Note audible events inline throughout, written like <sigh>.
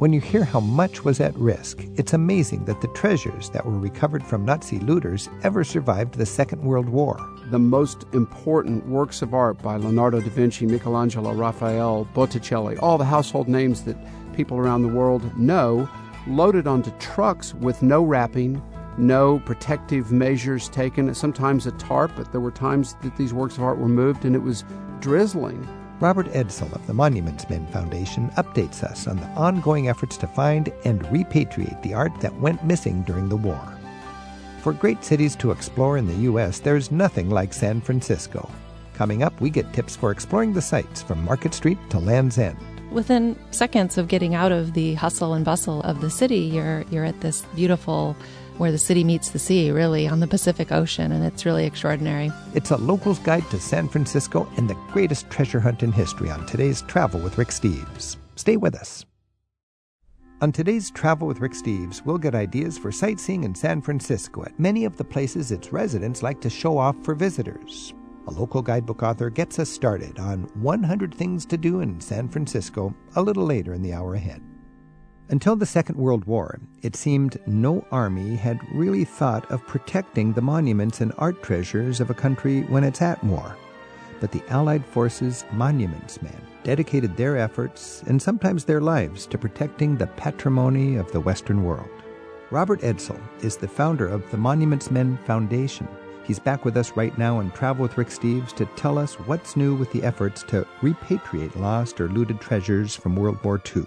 When you hear how much was at risk, it's amazing that the treasures that were recovered from Nazi looters ever survived the Second World War. The most important works of art by Leonardo da Vinci, Michelangelo, Raphael, Botticelli, all the household names that people around the world know, loaded onto trucks with no wrapping, no protective measures taken, sometimes a tarp, but there were times that these works of art were moved and it was drizzling. Robert Edsel of the Monuments Men Foundation updates us on the ongoing efforts to find and repatriate the art that went missing during the war. For great cities to explore in the U.S., there's nothing like San Francisco. Coming up, we get tips for exploring the sights from Market Street to Land's End. Within seconds of getting out of the hustle and bustle of the city, you're you're at this beautiful where the city meets the sea, really, on the Pacific Ocean, and it's really extraordinary. It's a local's guide to San Francisco and the greatest treasure hunt in history on today's Travel with Rick Steves. Stay with us. On today's Travel with Rick Steves, we'll get ideas for sightseeing in San Francisco at many of the places its residents like to show off for visitors. A local guidebook author gets us started on 100 things to do in San Francisco a little later in the hour ahead. Until the Second World War, it seemed no army had really thought of protecting the monuments and art treasures of a country when it's at war. But the Allied forces' monuments men dedicated their efforts and sometimes their lives to protecting the patrimony of the Western world. Robert Edsel is the founder of the Monuments Men Foundation. He's back with us right now on Travel with Rick Steves to tell us what's new with the efforts to repatriate lost or looted treasures from World War II.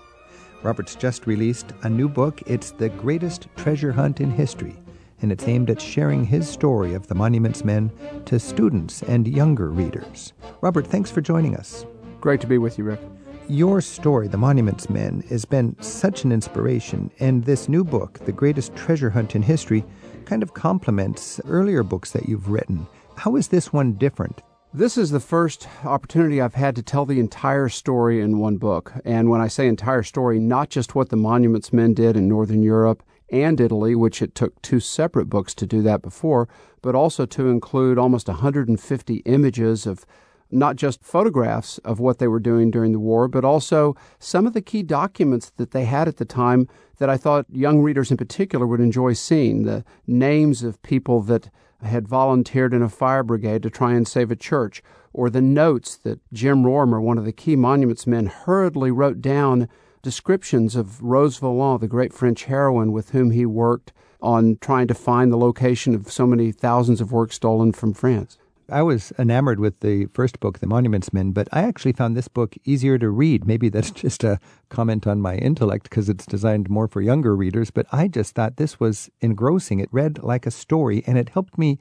Robert's just released a new book. It's the greatest treasure hunt in history, and it's aimed at sharing his story of the Monuments Men to students and younger readers. Robert, thanks for joining us. Great to be with you, Rick. Your story, The Monuments Men, has been such an inspiration, and this new book, The Greatest Treasure Hunt in History, kind of complements earlier books that you've written. How is this one different? This is the first opportunity I've had to tell the entire story in one book. And when I say entire story, not just what the Monuments Men did in Northern Europe and Italy, which it took two separate books to do that before, but also to include almost 150 images of not just photographs of what they were doing during the war, but also some of the key documents that they had at the time that I thought young readers in particular would enjoy seeing. The names of people that had volunteered in a fire brigade to try and save a church, or the notes that Jim Rorimer, one of the key monuments men, hurriedly wrote down descriptions of Rose Valland, the great French heroine with whom he worked on trying to find the location of so many thousands of works stolen from France. I was enamored with the first book, The Monuments Men, but I actually found this book easier to read. Maybe that's <laughs> just a comment on my intellect because it's designed more for younger readers, but I just thought this was engrossing. It read like a story and it helped me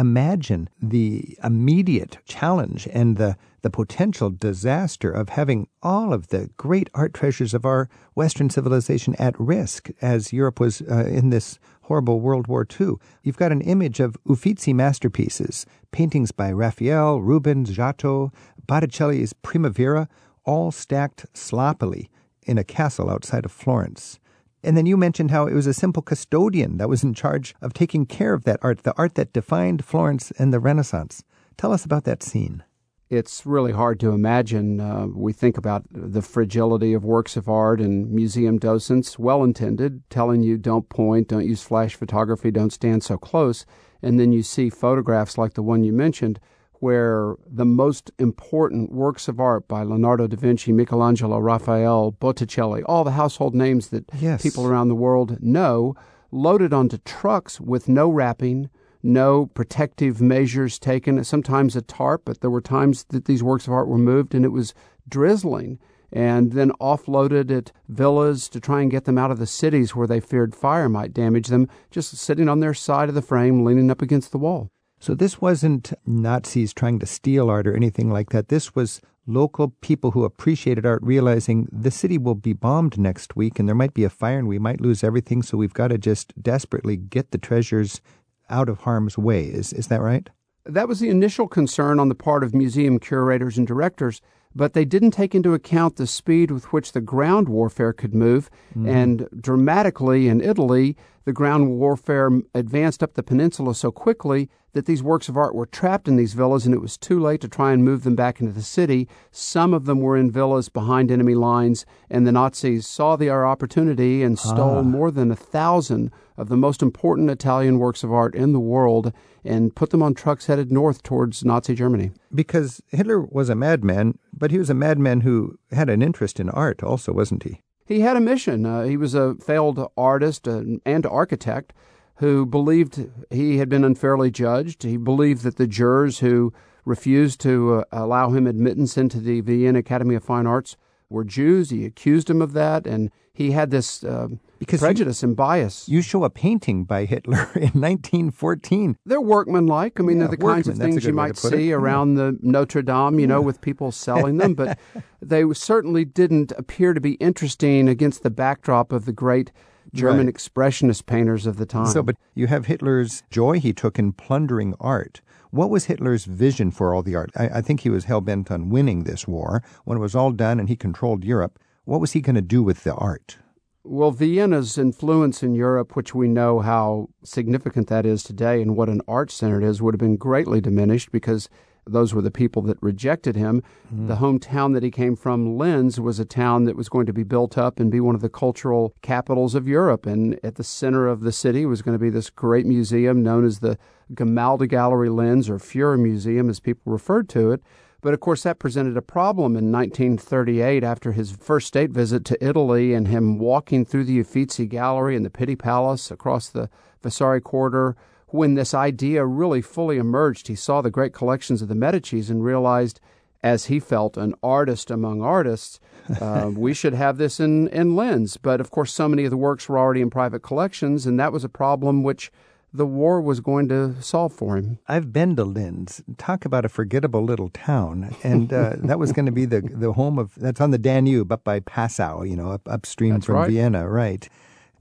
imagine the immediate challenge and the, the potential disaster of having all of the great art treasures of our Western civilization at risk as Europe was uh, in this horrible World War II. You've got an image of Uffizi masterpieces, paintings by Raphael, Rubens, Giotto, Botticelli's Primavera, all stacked sloppily in a castle outside of Florence. And then you mentioned how it was a simple custodian that was in charge of taking care of that art, the art that defined Florence and the Renaissance. Tell us about that scene it's really hard to imagine. Uh, we think about the fragility of works of art and museum docents, well intended, telling you don't point, don't use flash photography, don't stand so close. And then you see photographs like the one you mentioned, where the most important works of art by Leonardo da Vinci, Michelangelo, Raphael, Botticelli, all the household names that yes. people around the world know, loaded onto trucks with no wrapping no protective measures taken, sometimes a tarp, but there were times that these works of art were moved and it was drizzling and then offloaded at villas to try and get them out of the cities where they feared fire might damage them, just sitting on their side of the frame, leaning up against the wall. So this wasn't Nazis trying to steal art or anything like that. This was local people who appreciated art realizing the city will be bombed next week and there might be a fire and we might lose everything, so we've got to just desperately get the treasures out of harm's way. Is, is that right? That was the initial concern on the part of museum curators and directors, but they didn't take into account the speed with which the ground warfare could move. Mm-hmm. And dramatically in Italy, the ground warfare advanced up the peninsula so quickly that these works of art were trapped in these villas and it was too late to try and move them back into the city. Some of them were in villas behind enemy lines, and the Nazis saw their opportunity and stole ah. more than a thousand of the most important Italian works of art in the world and put them on trucks headed north towards Nazi Germany. Because Hitler was a madman, but he was a madman who had an interest in art also, wasn't he? He had a mission. Uh, he was a failed artist and, and architect who believed he had been unfairly judged. He believed that the jurors who refused to uh, allow him admittance into the Vienna Academy of Fine Arts were Jews. He accused him of that, and he had this uh, because prejudice you, and bias. You show a painting by Hitler <laughs> in 1914. They're workmanlike. I mean, yeah, they're the kinds of things you might see it. around yeah. the Notre Dame, you yeah. know, with people selling them, but <laughs> they certainly didn't appear to be interesting against the backdrop of the great German right. expressionist painters of the time. So, but you have Hitler's joy he took in plundering art. What was Hitler's vision for all the art? I, I think he was hell bent on winning this war. When it was all done and he controlled Europe, what was he going to do with the art? Well, Vienna's influence in Europe, which we know how significant that is today and what an art center it is, would have been greatly diminished because those were the people that rejected him. Mm. The hometown that he came from, Linz, was a town that was going to be built up and be one of the cultural capitals of Europe. And at the center of the city was going to be this great museum known as the Gemäldegalerie Linz, or Fuhrer Museum, as people referred to it. But of course, that presented a problem in 1938 after his first state visit to Italy and him walking through the Uffizi Gallery and the Pitti Palace across the Vasari Corridor when this idea really fully emerged, he saw the great collections of the Medicis and realized, as he felt, an artist among artists, uh, <laughs> we should have this in, in Linz. But of course, so many of the works were already in private collections, and that was a problem which the war was going to solve for him. I've been to Linz. Talk about a forgettable little town, and uh, <laughs> that was going to be the the home of that's on the Danube up by Passau, you know, up, upstream that's from right. Vienna, right?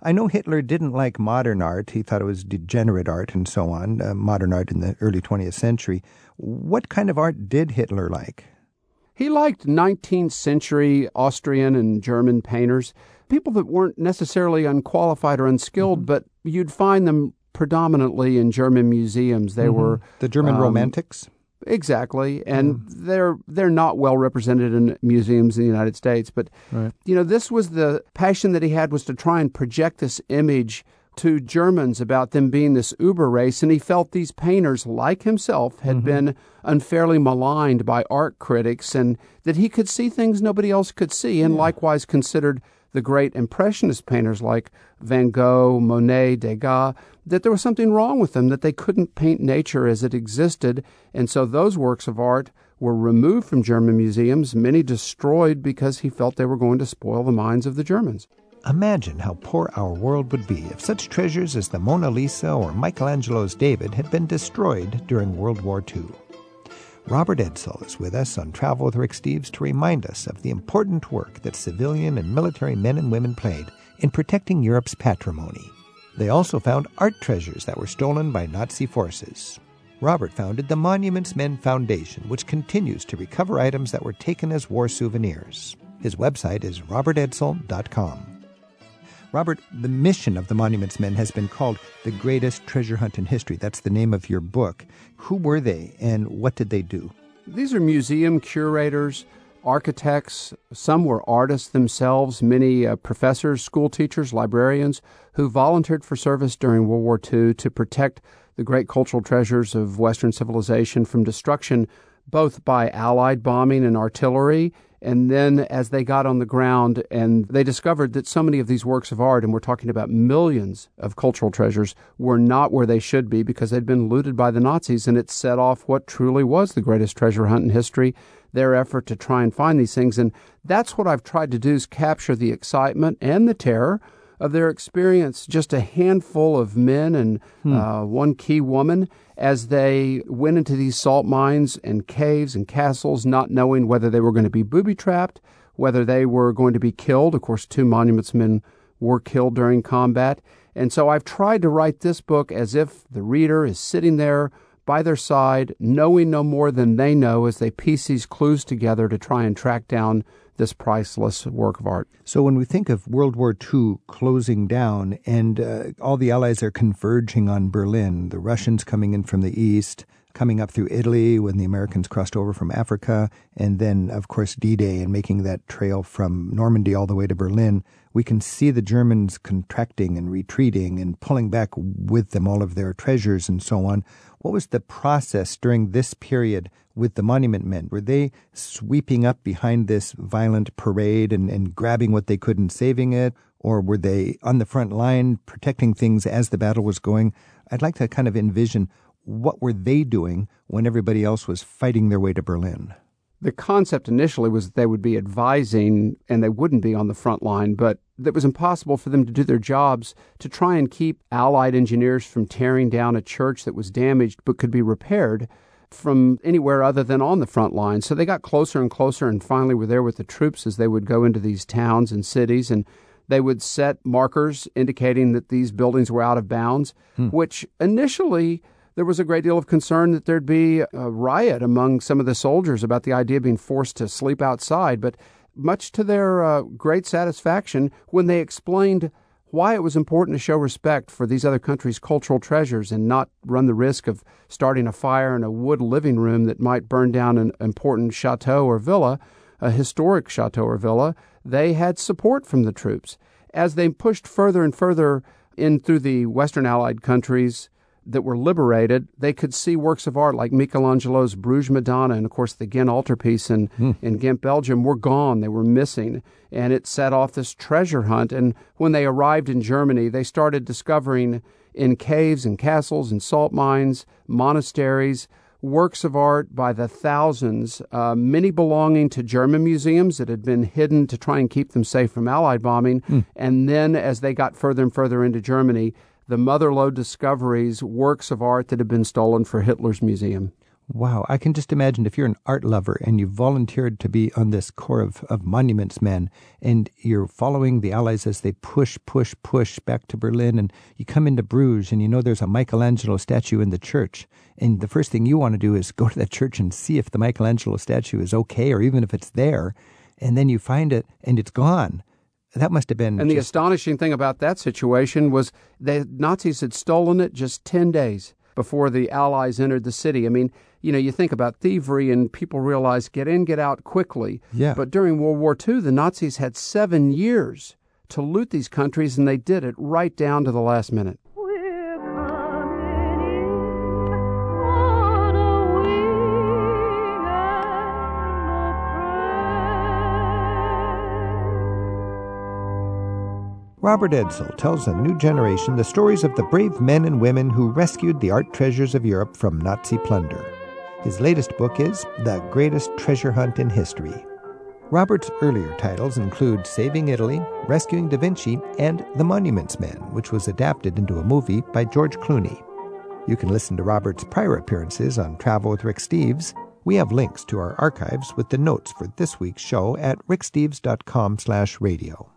I know Hitler didn't like modern art. He thought it was degenerate art and so on, uh, modern art in the early 20th century. What kind of art did Hitler like? He liked 19th century Austrian and German painters, people that weren't necessarily unqualified or unskilled, mm-hmm. but you'd find them predominantly in German museums. They mm-hmm. were the German um, Romantics. Exactly, and mm. they're they're not well represented in museums in the United States. But right. you know, this was the passion that he had was to try and project this image to Germans about them being this uber race, and he felt these painters, like himself, had mm-hmm. been unfairly maligned by art critics, and that he could see things nobody else could see, and yeah. likewise considered the great Impressionist painters like Van Gogh, Monet, Degas, that there was something wrong with them, that they couldn't paint nature as it existed. And so those works of art were removed from German museums, many destroyed because he felt they were going to spoil the minds of the Germans. Imagine how poor our world would be if such treasures as the Mona Lisa or Michelangelo's David had been destroyed during World War II. Robert Edsel is with us on Travel with Rick Steves to remind us of the important work that civilian and military men and women played in protecting Europe's patrimony. They also found art treasures that were stolen by Nazi forces. Robert founded the Monuments Men Foundation, which continues to recover items that were taken as war souvenirs. His website is robertedsel.com. Robert, the mission of the Monuments Men has been called the greatest treasure hunt in history. That's the name of your book. Who were they and what did they do? These are museum curators architects, some were artists themselves, many uh, professors, school teachers, librarians who volunteered for service during World War II to protect the great cultural treasures of Western civilization from destruction, both by Allied bombing and artillery. And then, as they got on the ground and they discovered that so many of these works of art, and we're talking about millions of cultural treasures, were not where they should be because they'd been looted by the Nazis, and it set off what truly was the greatest treasure hunt in history their effort to try and find these things. And that's what I've tried to do is capture the excitement and the terror of their experience. Just a handful of men and hmm. uh, one key woman as they went into these salt mines and caves and castles, not knowing whether they were going to be booby trapped, whether they were going to be killed. Of course, two monuments men were killed during combat. And so I've tried to write this book as if the reader is sitting there by their side, knowing no more than they know as they piece these clues together to try and track down this priceless work of art. So when we think of World War II closing down and uh, all the Allies are converging on Berlin, the Russians coming in from the east, coming up through Italy when the Americans crossed over from Africa, and then, of course, D Day and making that trail from Normandy all the way to Berlin, we can see the Germans contracting and retreating and pulling back with them all of their treasures and so on. What was the process during this period with the monument men? Were they sweeping up behind this violent parade and, and grabbing what they could and saving it? Or were they on the front line protecting things as the battle was going? I'd like to kind of envision what were they doing when everybody else was fighting their way to Berlin? The concept initially was that they would be advising and they wouldn't be on the front line, but it was impossible for them to do their jobs to try and keep Allied engineers from tearing down a church that was damaged but could be repaired from anywhere other than on the front line. So they got closer and closer and finally were there with the troops as they would go into these towns and cities and they would set markers indicating that these buildings were out of bounds, hmm. which initially there was a great deal of concern that there'd be a riot among some of the soldiers about the idea of being forced to sleep outside. But much to their uh, great satisfaction, when they explained why it was important to show respect for these other countries' cultural treasures and not run the risk of starting a fire in a wood living room that might burn down an important chateau or villa, a historic chateau or villa, they had support from the troops. As they pushed further and further in through the Western Allied countries, that were liberated, they could see works of art like Michelangelo's Bruges Madonna and, of course, the Ghent altarpiece in, hmm. in Ghent, Belgium were gone. They were missing. And it set off this treasure hunt. And when they arrived in Germany, they started discovering in caves and castles and salt mines, monasteries, works of art by the thousands, uh, many belonging to German museums that had been hidden to try and keep them safe from Allied bombing. Hmm. And then, as they got further and further into Germany, the Motherlode discoveries, works of art that have been stolen for Hitler's museum. Wow, I can just imagine if you're an art lover and you volunteered to be on this corps of, of monuments men and you're following the Allies as they push, push, push back to Berlin and you come into Bruges and you know there's a Michelangelo statue in the church. And the first thing you want to do is go to that church and see if the Michelangelo statue is okay or even if it's there. And then you find it and it's gone. That must have been. And just... the astonishing thing about that situation was the Nazis had stolen it just 10 days before the Allies entered the city. I mean, you know, you think about thievery and people realize get in, get out quickly. Yeah. But during World War II, the Nazis had seven years to loot these countries, and they did it right down to the last minute. Robert Edsel tells a new generation the stories of the brave men and women who rescued the art treasures of Europe from Nazi plunder. His latest book is The Greatest Treasure Hunt in History. Robert's earlier titles include Saving Italy, Rescuing Da Vinci, and The Monuments Men, which was adapted into a movie by George Clooney. You can listen to Robert's prior appearances on Travel with Rick Steves. We have links to our archives with the notes for this week's show at ricksteves.com/radio.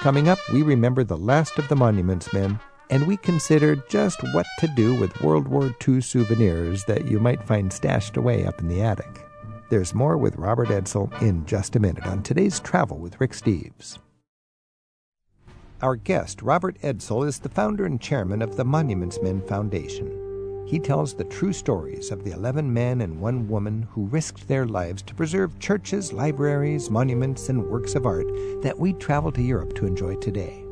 Coming up, we remember the last of the Monuments Men, and we consider just what to do with World War II souvenirs that you might find stashed away up in the attic. There's more with Robert Edsel in just a minute on today's Travel with Rick Steves. Our guest, Robert Edsel, is the founder and chairman of the Monuments Men Foundation. He tells the true stories of the 11 men and one woman who risked their lives to preserve churches, libraries, monuments, and works of art that we travel to Europe to enjoy today.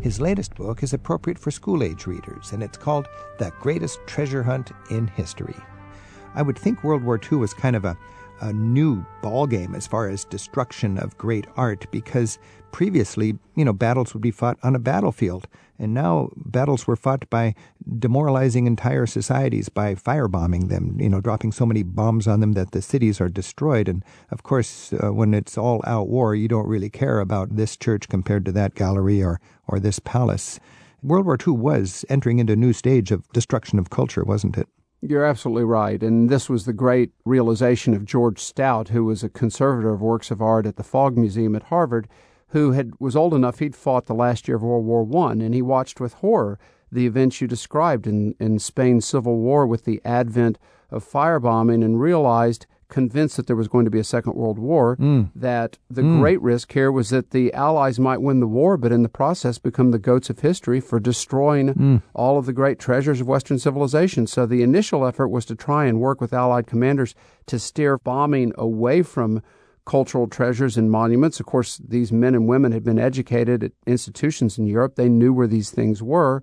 His latest book is appropriate for school age readers, and it's called The Greatest Treasure Hunt in History. I would think World War II was kind of a, a new ballgame as far as destruction of great art because previously, you know, battles would be fought on a battlefield, and now battles were fought by demoralizing entire societies by firebombing them, you know, dropping so many bombs on them that the cities are destroyed. And of course, uh, when it's all out war, you don't really care about this church compared to that gallery or, or this palace. World War II was entering into a new stage of destruction of culture, wasn't it? You're absolutely right. And this was the great realization of George Stout, who was a conservator of works of art at the Fogg Museum at Harvard, who had was old enough he'd fought the last year of World War One, and he watched with horror the events you described in, in Spain's Civil War with the advent of firebombing and realized convinced that there was going to be a Second World War, mm. that the mm. great risk here was that the Allies might win the war, but in the process become the goats of history for destroying mm. all of the great treasures of Western civilization. So the initial effort was to try and work with Allied commanders to steer bombing away from cultural treasures and monuments. Of course, these men and women had been educated at institutions in Europe. They knew where these things were.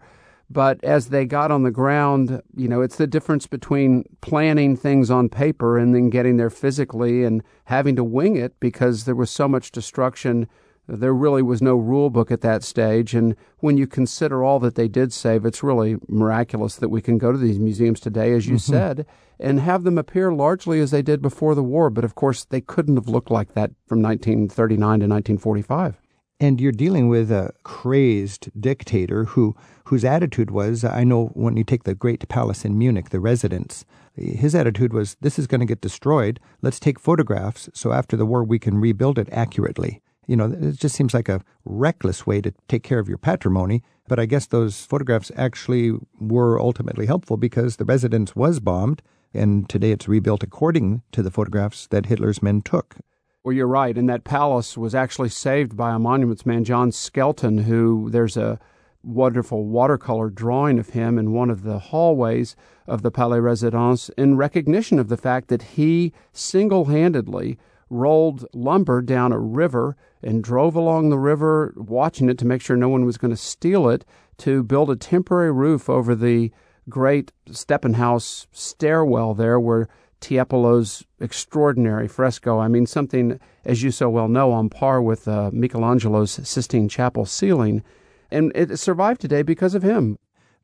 But as they got on the ground, you know, it's the difference between planning things on paper and then getting there physically and having to wing it because there was so much destruction. There really was no rule book at that stage. And when you consider all that they did save, it's really miraculous that we can go to these museums today, as you mm-hmm. said, and have them appear largely as they did before the war. But of course, they couldn't have looked like that from 1939 to 1945 and you're dealing with a crazed dictator who whose attitude was I know when you take the great palace in Munich the residence his attitude was this is going to get destroyed let's take photographs so after the war we can rebuild it accurately you know it just seems like a reckless way to take care of your patrimony but I guess those photographs actually were ultimately helpful because the residence was bombed and today it's rebuilt according to the photographs that Hitler's men took well, you're right. And that palace was actually saved by a monuments man, John Skilton, who there's a wonderful watercolor drawing of him in one of the hallways of the Palais Residence in recognition of the fact that he single handedly rolled lumber down a river and drove along the river, watching it to make sure no one was going to steal it, to build a temporary roof over the great Treppenhaus stairwell there where Tiepolo's extraordinary fresco. I mean, something, as you so well know, on par with uh, Michelangelo's Sistine Chapel ceiling. And it survived today because of him.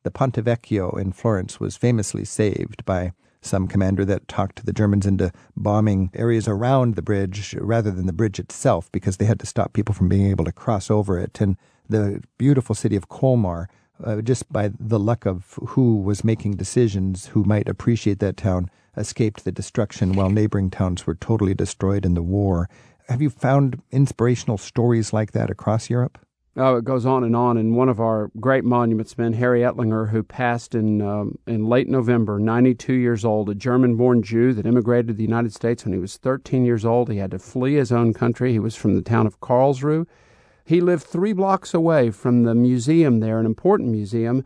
The Ponte Vecchio in Florence was famously saved by some commander that talked the Germans into bombing areas around the bridge rather than the bridge itself because they had to stop people from being able to cross over it. And the beautiful city of Colmar, uh, just by the luck of who was making decisions, who might appreciate that town, escaped the destruction while neighboring towns were totally destroyed in the war. Have you found inspirational stories like that across Europe? Oh, it goes on and on. And one of our great monuments men, Harry Ettlinger, who passed in um, in late November, 92 years old, a German-born Jew that immigrated to the United States when he was 13 years old. He had to flee his own country. He was from the town of Karlsruhe. He lived three blocks away from the museum there, an important museum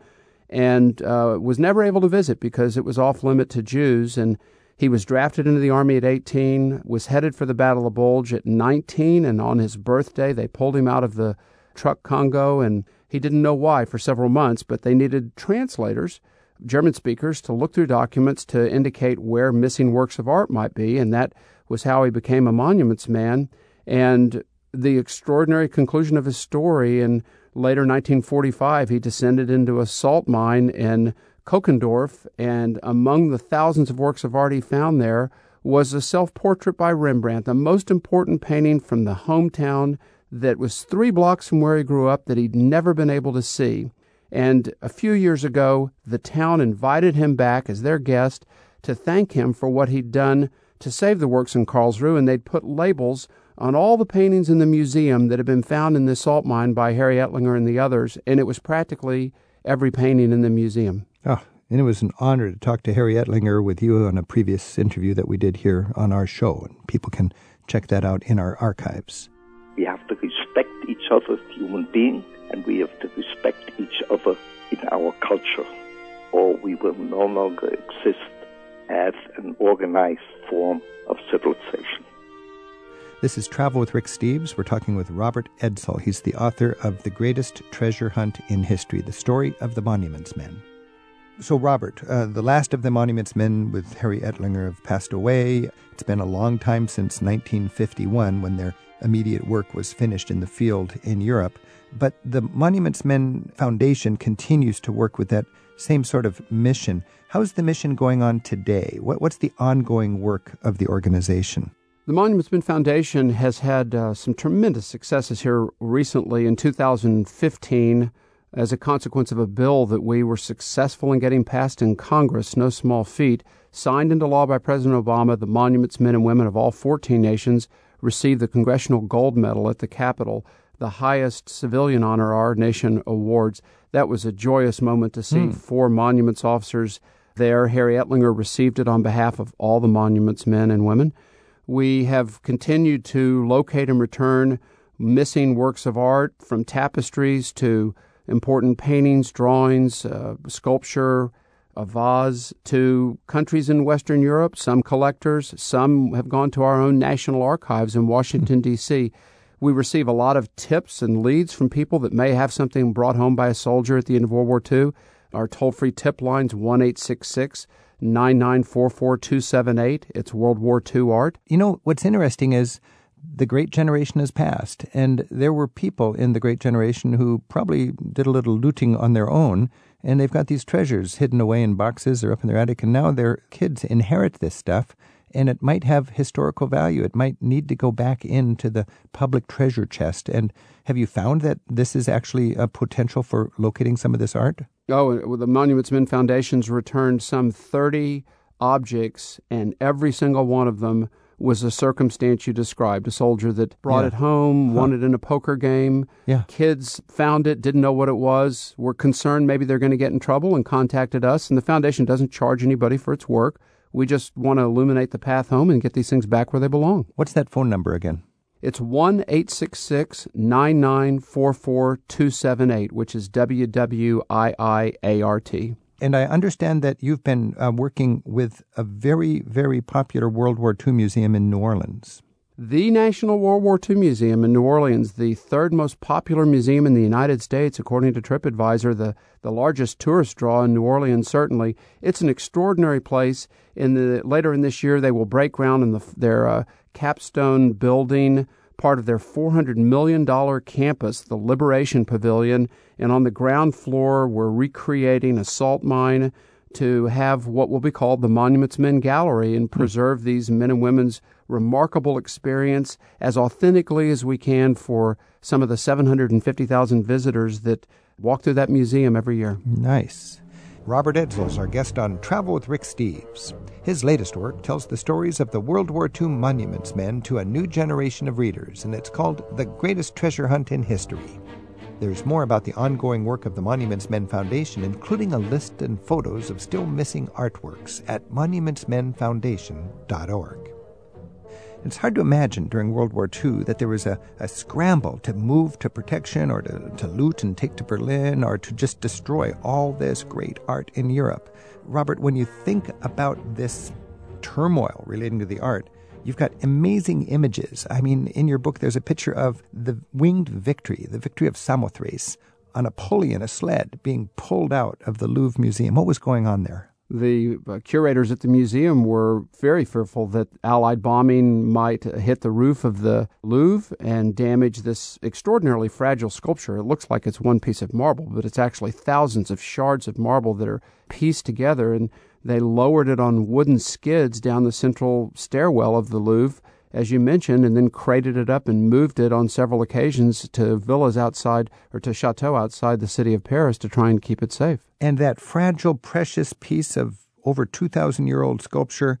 and uh, was never able to visit because it was off limit to Jews. And he was drafted into the army at 18, was headed for the Battle of Bulge at 19, and on his birthday, they pulled him out of the truck Congo, and he didn't know why for several months, but they needed translators. German speakers to look through documents to indicate where missing works of art might be, and that was how he became a monuments man. And the extraordinary conclusion of his story in Later, 1945, he descended into a salt mine in Kochendorf, and among the thousands of works of art he found there was a self portrait by Rembrandt, the most important painting from the hometown that was three blocks from where he grew up that he'd never been able to see. And a few years ago, the town invited him back as their guest to thank him for what he'd done to save the works in Karlsruhe, and they'd put labels on all the paintings in the museum that had been found in the salt mine by Harry Ettlinger and the others, and it was practically every painting in the museum. Oh, and it was an honor to talk to Harry Ettlinger with you on a previous interview that we did here on our show, and people can check that out in our archives. We have to other as human beings, and we have to respect each other in our culture, or we will no longer exist as an organized form of civilization. This is Travel with Rick Steves. We're talking with Robert Edsel. He's the author of The Greatest Treasure Hunt in History, the story of the Monuments Men. So, Robert, uh, the last of the Monuments Men with Harry Ettlinger have passed away. It's been a long time since 1951 when their immediate work was finished in the field in Europe. But the Monuments Men Foundation continues to work with that same sort of mission. How's the mission going on today? What, what's the ongoing work of the organization? The Monuments Men Foundation has had uh, some tremendous successes here recently. In 2015, as a consequence of a bill that we were successful in getting passed in Congress, no small feat, signed into law by President Obama, the monuments men and women of all 14 nations received the Congressional Gold Medal at the Capitol, the highest civilian honor our nation awards. That was a joyous moment to see mm. four monuments officers there. Harry Ettlinger received it on behalf of all the monuments men and women. We have continued to locate and return missing works of art from tapestries to important paintings, drawings, uh, sculpture, a vase to countries in Western Europe, some collectors, some have gone to our own national archives in Washington, hmm. D.C. We receive a lot of tips and leads from people that may have something brought home by a soldier at the end of World War II. Our toll free tip line's 1 866 9944 278. It's World War II art. You know, what's interesting is the Great Generation has passed, and there were people in the Great Generation who probably did a little looting on their own, and they've got these treasures hidden away in boxes or up in their attic, and now their kids inherit this stuff, and it might have historical value. It might need to go back into the public treasure chest. And have you found that this is actually a potential for locating some of this art? Oh, the Monuments Men Foundation's returned some 30 objects, and every single one of them was a circumstance you described a soldier that brought yeah. it home, huh. won it in a poker game. Yeah. Kids found it, didn't know what it was, were concerned maybe they're going to get in trouble and contacted us. And the foundation doesn't charge anybody for its work. We just want to illuminate the path home and get these things back where they belong. What's that phone number again? It's 1 866 9944 278, which is W W I I A R T. And I understand that you've been uh, working with a very, very popular World War II museum in New Orleans. The National World War II Museum in New Orleans, the third most popular museum in the United States, according to TripAdvisor, the, the largest tourist draw in New Orleans, certainly. It's an extraordinary place. In the Later in this year, they will break ground in the, their uh, capstone building part of their $400 million campus, the Liberation Pavilion. And on the ground floor, we're recreating a salt mine to have what will be called the Monuments Men Gallery and hmm. preserve these men and women's remarkable experience as authentically as we can for some of the 750,000 visitors that walk through that museum every year. Nice. Robert Edsel's our guest on Travel with Rick Steves. His latest work tells the stories of the World War II monuments men to a new generation of readers, and it's called The Greatest Treasure Hunt in History. There's more about the ongoing work of the Monuments Men Foundation, including a list and photos of still missing artworks at monumentsmenfoundation.org. It's hard to imagine during World War II that there was a, a scramble to move to protection or to, to loot and take to Berlin or to just destroy all this great art in Europe. Robert, when you think about this turmoil relating to the art, You've got amazing images. I mean, in your book, there's a picture of the winged victory, the victory of Samothrace, on a in a sled being pulled out of the Louvre Museum. What was going on there? The uh, curators at the museum were very fearful that Allied bombing might hit the roof of the Louvre and damage this extraordinarily fragile sculpture. It looks like it's one piece of marble, but it's actually thousands of shards of marble that are pieced together. And they lowered it on wooden skids down the central stairwell of the Louvre, as you mentioned, and then crated it up and moved it on several occasions to villas outside or to chateaux outside the city of Paris to try and keep it safe. And that fragile, precious piece of over 2,000 year old sculpture,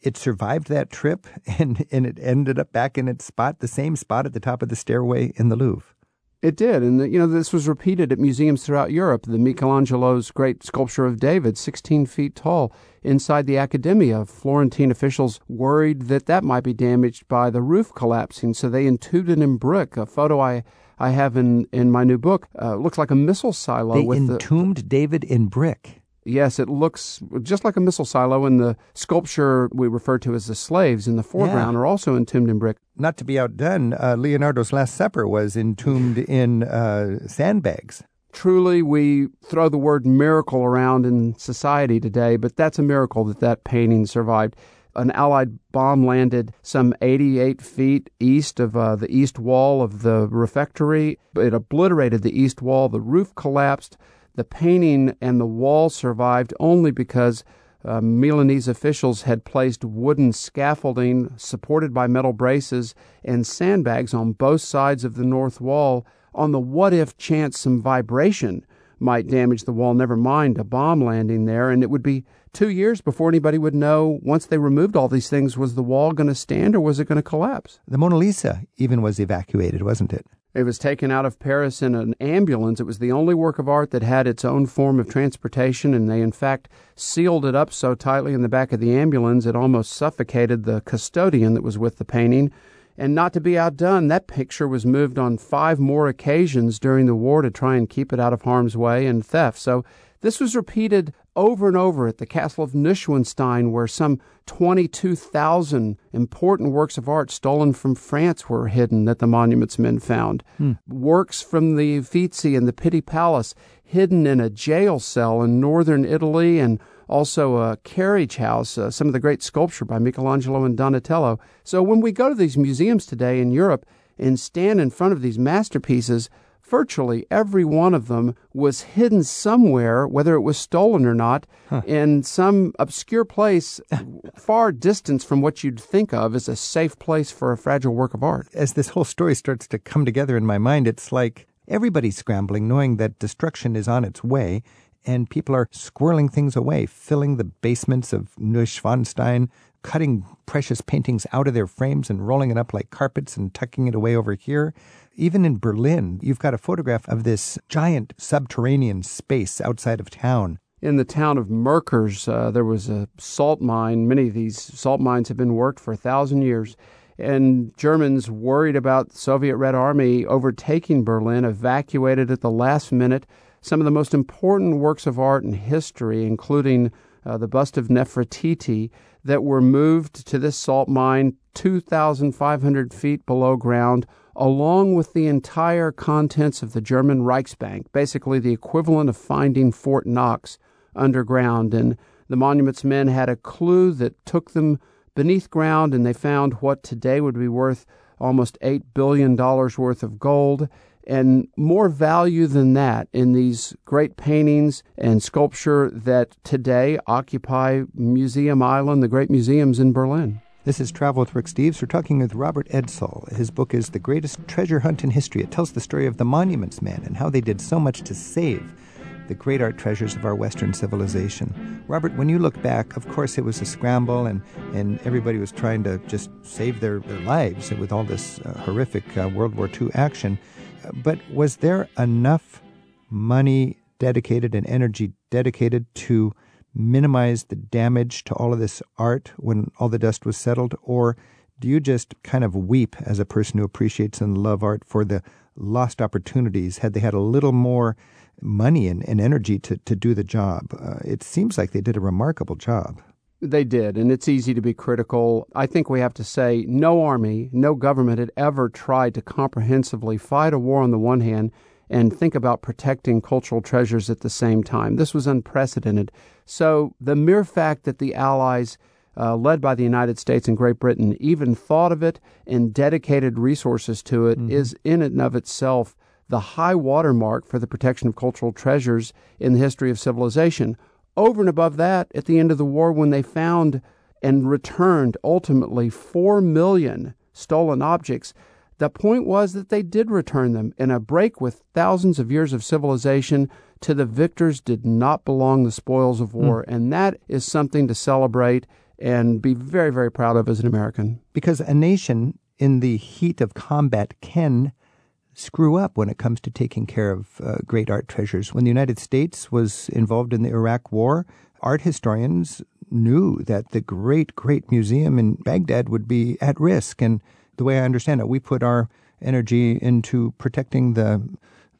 it survived that trip <laughs> and, and it ended up back in its spot, the same spot at the top of the stairway in the Louvre. It did, and you know this was repeated at museums throughout Europe. The Michelangelo's great sculpture of David, 16 feet tall, inside the Accademia. Florentine officials worried that that might be damaged by the roof collapsing, so they entombed it in brick. A photo I I have in, in my new book. Uh, looks like a missile silo. They entombed the, David in brick. Yes, it looks just like a missile silo, and the sculpture we refer to as the slaves in the foreground yeah. are also entombed in brick. Not to be outdone, uh, Leonardo's Last Supper was entombed in uh, sandbags. Truly, we throw the word miracle around in society today, but that's a miracle that that painting survived an Allied bomb landed some 88 feet east of uh, the east wall of the refectory. It obliterated the east wall. The roof collapsed. The painting and the wall survived only because uh, Milanese officials had placed wooden scaffolding supported by metal braces and sandbags on both sides of the north wall on the what if chance some vibration might damage the wall, never mind a bomb landing there, and it would be two years before anybody would know once they removed all these things was the wall going to stand or was it going to collapse? The mona lisa even was evacuated wasn't it It was taken out of Paris in an ambulance. It was the only work of art that had its own form of transportation, and they, in fact, sealed it up so tightly in the back of the ambulance it almost suffocated the custodian that was with the painting. And not to be outdone, that picture was moved on five more occasions during the war to try and keep it out of harm's way and theft. So this was repeated over and over at the Castle of Neuschwanstein, where some 22,000 important works of art stolen from France were hidden that the monuments men found. Hmm. Works from the Uffizi and the Pitti Palace hidden in a jail cell in northern Italy and also a carriage house, uh, some of the great sculpture by Michelangelo and Donatello. So when we go to these museums today in Europe and stand in front of these masterpieces, virtually every one of them was hidden somewhere, whether it was stolen or not, huh. in some obscure place <laughs> far distant from what you'd think of as a safe place for a fragile work of art. As this whole story starts to come together in my mind, it's like everybody's scrambling, knowing that destruction is on its way, and people are squirreling things away, filling the basements of Neuschwanstein, cutting precious paintings out of their frames and rolling it up like carpets and tucking it away over here. Even in Berlin, you've got a photograph of this giant subterranean space outside of town. In the town of Merkers, uh, there was a salt mine. Many of these salt mines have been worked for a thousand years. And Germans, worried about the Soviet Red Army overtaking Berlin, evacuated at the last minute some of the most important works of art in history, including uh, the bust of Nefertiti, that were moved to this salt mine 2,500 feet below ground along with the entire contents of the German Reichsbank, basically the equivalent of finding Fort Knox underground. And the monuments men had a clue that took them beneath ground, and they found what today would be worth almost $8 billion worth of gold. And more value than that in these great paintings and sculpture that today occupy Museum Island, the great museums in Berlin. This is Travel with Rick Steves. We're talking with Robert Edsel. His book is The Greatest Treasure Hunt in History. It tells the story of the Monuments Men and how they did so much to save the great art treasures of our Western civilization. Robert, when you look back, of course it was a scramble and, and everybody was trying to just save their, their lives with all this uh, horrific uh, World War II action. But was there enough money dedicated and energy dedicated to minimize the damage to all of this art when all the dust was settled? Or do you just kind of weep as a person who appreciates and love art for the lost opportunities had they had a little more money and, and energy to, to do the job? Uh, it seems like they did a remarkable job. They did, and it's easy to be critical. I think we have to say no army, no government had ever tried to comprehensively fight a war on the one hand and think about protecting cultural treasures at the same time. This was unprecedented. So the mere fact that the Allies, uh, led by the United States and Great Britain, even thought of it and dedicated resources to it, mm-hmm. is in and of itself the high watermark for the protection of cultural treasures in the history of civilization. Over and above that, at the end of the war, when they found and returned ultimately 4 million stolen objects, the point was that they did return them. In a break with thousands of years of civilization, to the victors did not belong the spoils of war. Mm. And that is something to celebrate and be very, very proud of as an American. Because a nation in the heat of combat can screw up when it comes to taking care of uh, great art treasures. When the United States was involved in the Iraq War, art historians knew that the great, great museum in Baghdad would be at risk. And the way I understand it, we put our energy into protecting the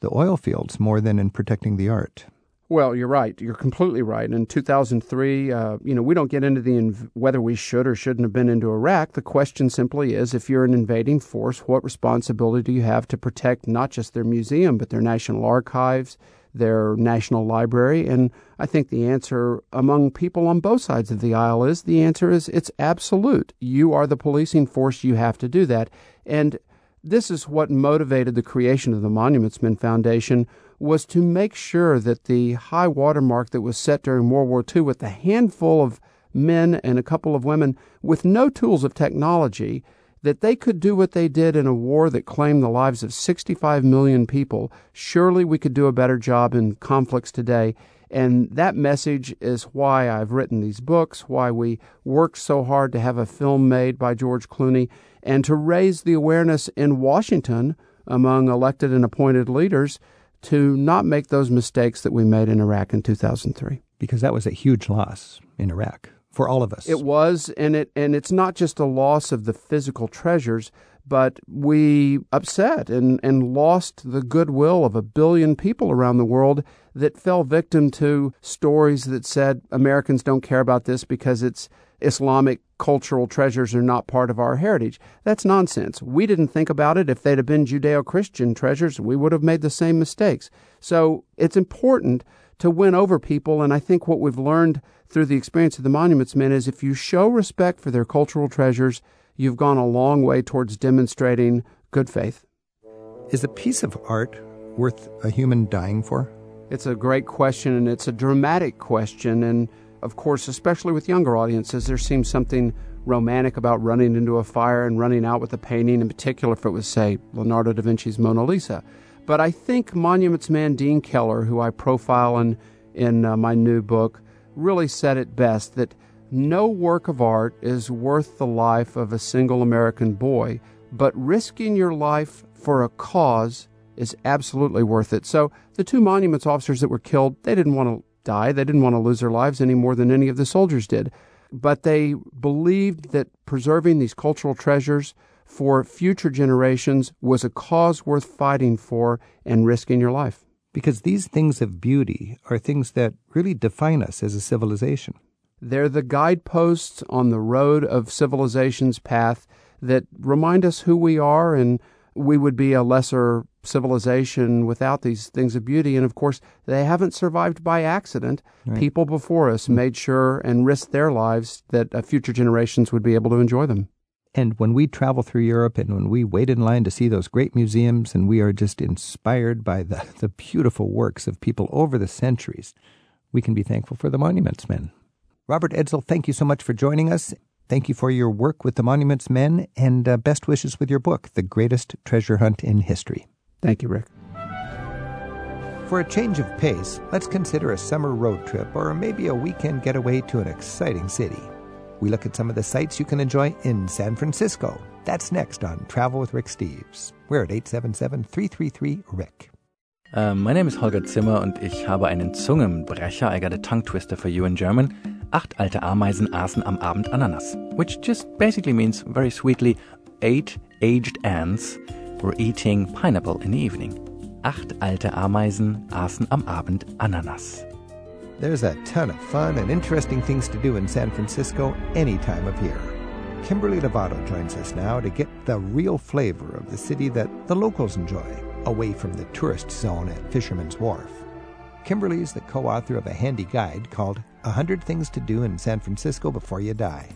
the oil fields more than in protecting the art. Well, you're right. You're completely right. In 2003, uh, you know, we don't get into the inv- whether we should or shouldn't have been into Iraq. The question simply is, if you're an invading force, what responsibility do you have to protect not just their museum but their national archives, their national library? And I think the answer among people on both sides of the aisle is the answer is it's absolute. You are the policing force. You have to do that. And this is what motivated the creation of the Monuments Men Foundation was to make sure that the high water mark that was set during World War II with a handful of men and a couple of women with no tools of technology that they could do what they did in a war that claimed the lives of 65 million people. Surely we could do a better job in conflicts today. And that message is why I've written these books, why we worked so hard to have a film made by George Clooney, and to raise the awareness in Washington among elected and appointed leaders to not make those mistakes that we made in Iraq in 2003. Because that was a huge loss in Iraq for all of us. It was, and it and it's not just a loss of the physical treasures, but we upset and, and lost the goodwill of a billion people around the world that fell victim to stories that said Americans don't care about this because it's Islamic cultural treasures are not part of our heritage. That's nonsense. We didn't think about it. If they'd have been Judeo Christian treasures, we would have made the same mistakes. So it's important to win over people. And I think what we've learned through the experience of the Monuments Men is if you show respect for their cultural treasures, you've gone a long way towards demonstrating good faith. Is a piece of art worth a human dying for? It's a great question, and it's a dramatic question. And of course, especially with younger audiences, there seems something romantic about running into a fire and running out with a painting, in particular if it was, say, Leonardo da Vinci's Mona Lisa. But I think Monuments man Deane Keller, who I profile in, in uh, my new book, really said it best that no work of art is worth the life of a single American boy, but risking your life for a cause is absolutely worth it. So the two monuments officers that were killed, they didn't want to die. They didn't want to lose their lives any more than any of the soldiers did. But they believed that preserving these cultural treasures for future generations was a cause worth fighting for and risking your life. Because these things of beauty are things that really define us as a civilization. They're the guideposts on the road of civilization's path that remind us who we are, and we would be a lesser civilization without these things of beauty. And of course, they haven't survived by accident. Right. People before us made sure and risked their lives that uh, future generations would be able to enjoy them. And when we travel through Europe and when we wait in line to see those great museums and we are just inspired by the, <laughs> the beautiful works of people over the centuries, we can be thankful for the monuments men. Robert Edsel, thank you so much for joining us. Thank you for your work with the Monuments Men and uh, best wishes with your book, The Greatest Treasure Hunt in History. Thank you, Rick. For a change of pace, let's consider a summer road trip or maybe a weekend getaway to an exciting city. We look at some of the sights you can enjoy in San Francisco. That's next on Travel with Rick Steves. We're at 877 333 Rick. Uh, my name is Holger Zimmer und ich habe einen Zungenbrecher. I got a tongue twister for you in German. Acht alte Ameisen aßen am Abend Ananas, which just basically means very sweetly, eight aged ants were eating pineapple in the evening. Acht alte Ameisen aßen am Abend Ananas. There's a ton of fun and interesting things to do in San Francisco any time of year. Kimberly Lovato joins us now to get the real flavor of the city that the locals enjoy, away from the tourist zone at Fisherman's Wharf. Kimberly is the co author of a handy guide called 100 Things to Do in San Francisco Before You Die.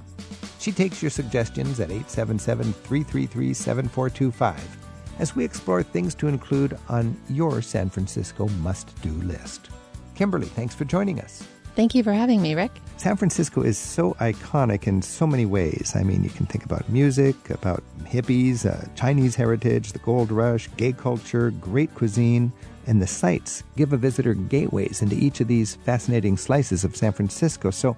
She takes your suggestions at 877 333 7425 as we explore things to include on your San Francisco must do list. Kimberly, thanks for joining us. Thank you for having me, Rick. San Francisco is so iconic in so many ways. I mean, you can think about music, about hippies, uh, Chinese heritage, the gold rush, gay culture, great cuisine, and the sights give a visitor gateways into each of these fascinating slices of San Francisco. So,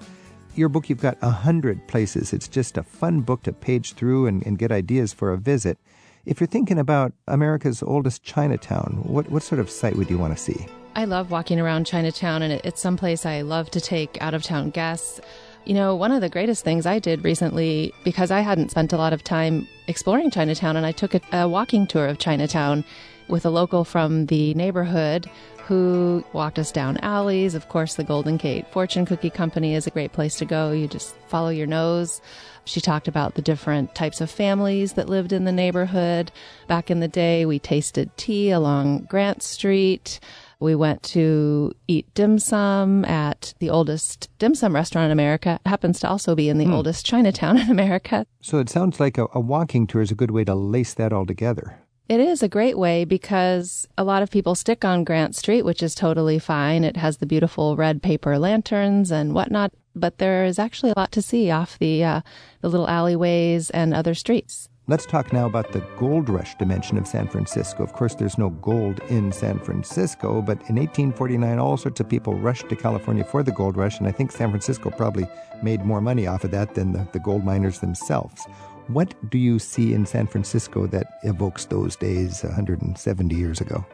your book, you've got a hundred places. It's just a fun book to page through and, and get ideas for a visit. If you're thinking about America's oldest Chinatown, what, what sort of site would you want to see? I love walking around Chinatown, and it's someplace I love to take out of town guests. You know, one of the greatest things I did recently, because I hadn't spent a lot of time exploring Chinatown, and I took a, a walking tour of Chinatown with a local from the neighborhood who walked us down alleys. Of course, the Golden Gate Fortune Cookie Company is a great place to go. You just follow your nose. She talked about the different types of families that lived in the neighborhood. Back in the day, we tasted tea along Grant Street. We went to eat dim sum at the oldest dim sum restaurant in America. It happens to also be in the hmm. oldest Chinatown in America. So it sounds like a, a walking tour is a good way to lace that all together. It is a great way because a lot of people stick on Grant Street, which is totally fine. It has the beautiful red paper lanterns and whatnot, but there is actually a lot to see off the uh, the little alleyways and other streets. Let's talk now about the gold rush dimension of San Francisco. Of course, there's no gold in San Francisco, but in 1849, all sorts of people rushed to California for the gold rush, and I think San Francisco probably made more money off of that than the, the gold miners themselves. What do you see in San Francisco that evokes those days 170 years ago?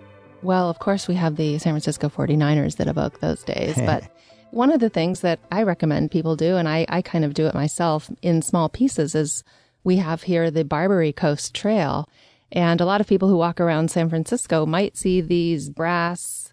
Well, of course, we have the San Francisco 49ers that evoke those days, <laughs> but one of the things that I recommend people do, and I, I kind of do it myself in small pieces, is we have here the Barbary Coast Trail. And a lot of people who walk around San Francisco might see these brass,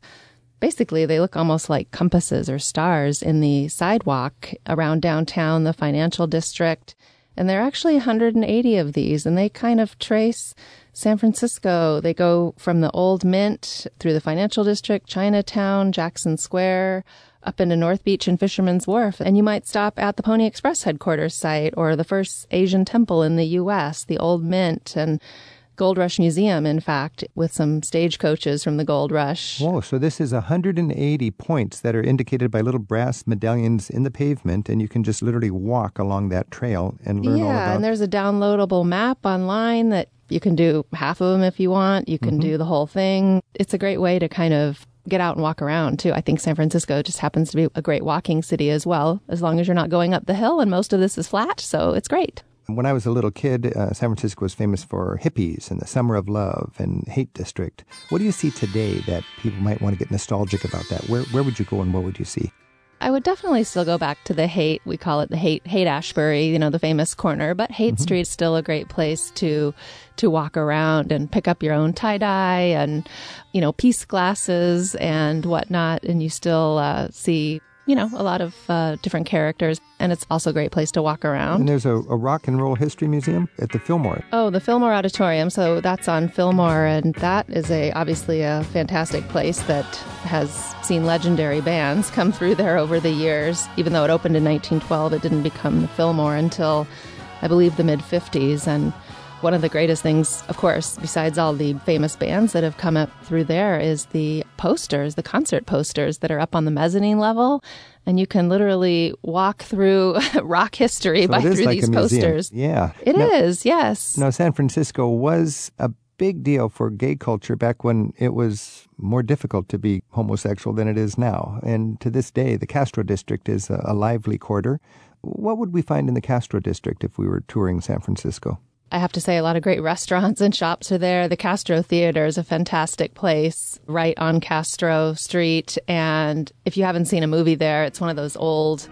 basically, they look almost like compasses or stars in the sidewalk around downtown, the financial district. And there are actually 180 of these, and they kind of trace San Francisco. They go from the Old Mint through the financial district, Chinatown, Jackson Square, up into North Beach and Fisherman's Wharf. And you might stop at the Pony Express headquarters site or the first Asian temple in the U.S., the Old Mint, and Gold Rush Museum, in fact, with some stagecoaches from the Gold Rush. Whoa, so this is 180 points that are indicated by little brass medallions in the pavement, and you can just literally walk along that trail and learn yeah, all about Yeah, and there's a downloadable map online that you can do half of them if you want. You can Mm-hmm. do the whole thing. It's a great way to kind of get out and walk around too. I think San Francisco just happens to be a great walking city as well, as long as you're not going up the hill and most of this is flat. So it's great. When I was a little kid, uh, San Francisco was famous for hippies and the Summer of Love and Haight District. What do you see today that people might want to get nostalgic about that? Where, where would you go and what would you see? I would definitely still go back to the Haight. We call it the Haight Haight Ashbury, you know, the famous corner. But Haight Mm-hmm. Street's still a great place to to walk around and pick up your own tie dye and you know peace glasses and whatnot. And you still uh, see you know a lot of uh, different characters. And it's also a great place to walk around. And there's a, a rock and roll history museum at the Fillmore. Oh, the Fillmore Auditorium. So that's on Fillmore, and that is a obviously a fantastic place that has seen legendary bands come through there over the years. Even though it opened in 1912, it didn't become the Fillmore until I believe the mid 50s. And one of the greatest things, of course, besides all the famous bands that have come up through there, is the posters, the concert posters that are up on the mezzanine level. And you can literally walk through <laughs> rock history So by through like these posters. Yeah. It is, now, yes. No, San Francisco was a big deal for gay culture back when it was more difficult to be homosexual than it is now. And to this day, the Castro district is a, a lively quarter. What would we find in the Castro district if we were touring San Francisco? I have to say, a lot of great <laughs> restaurants and shops are there. The Castro Theater is a fantastic place right on Castro Street. And if you haven't seen a movie there, it's one of those old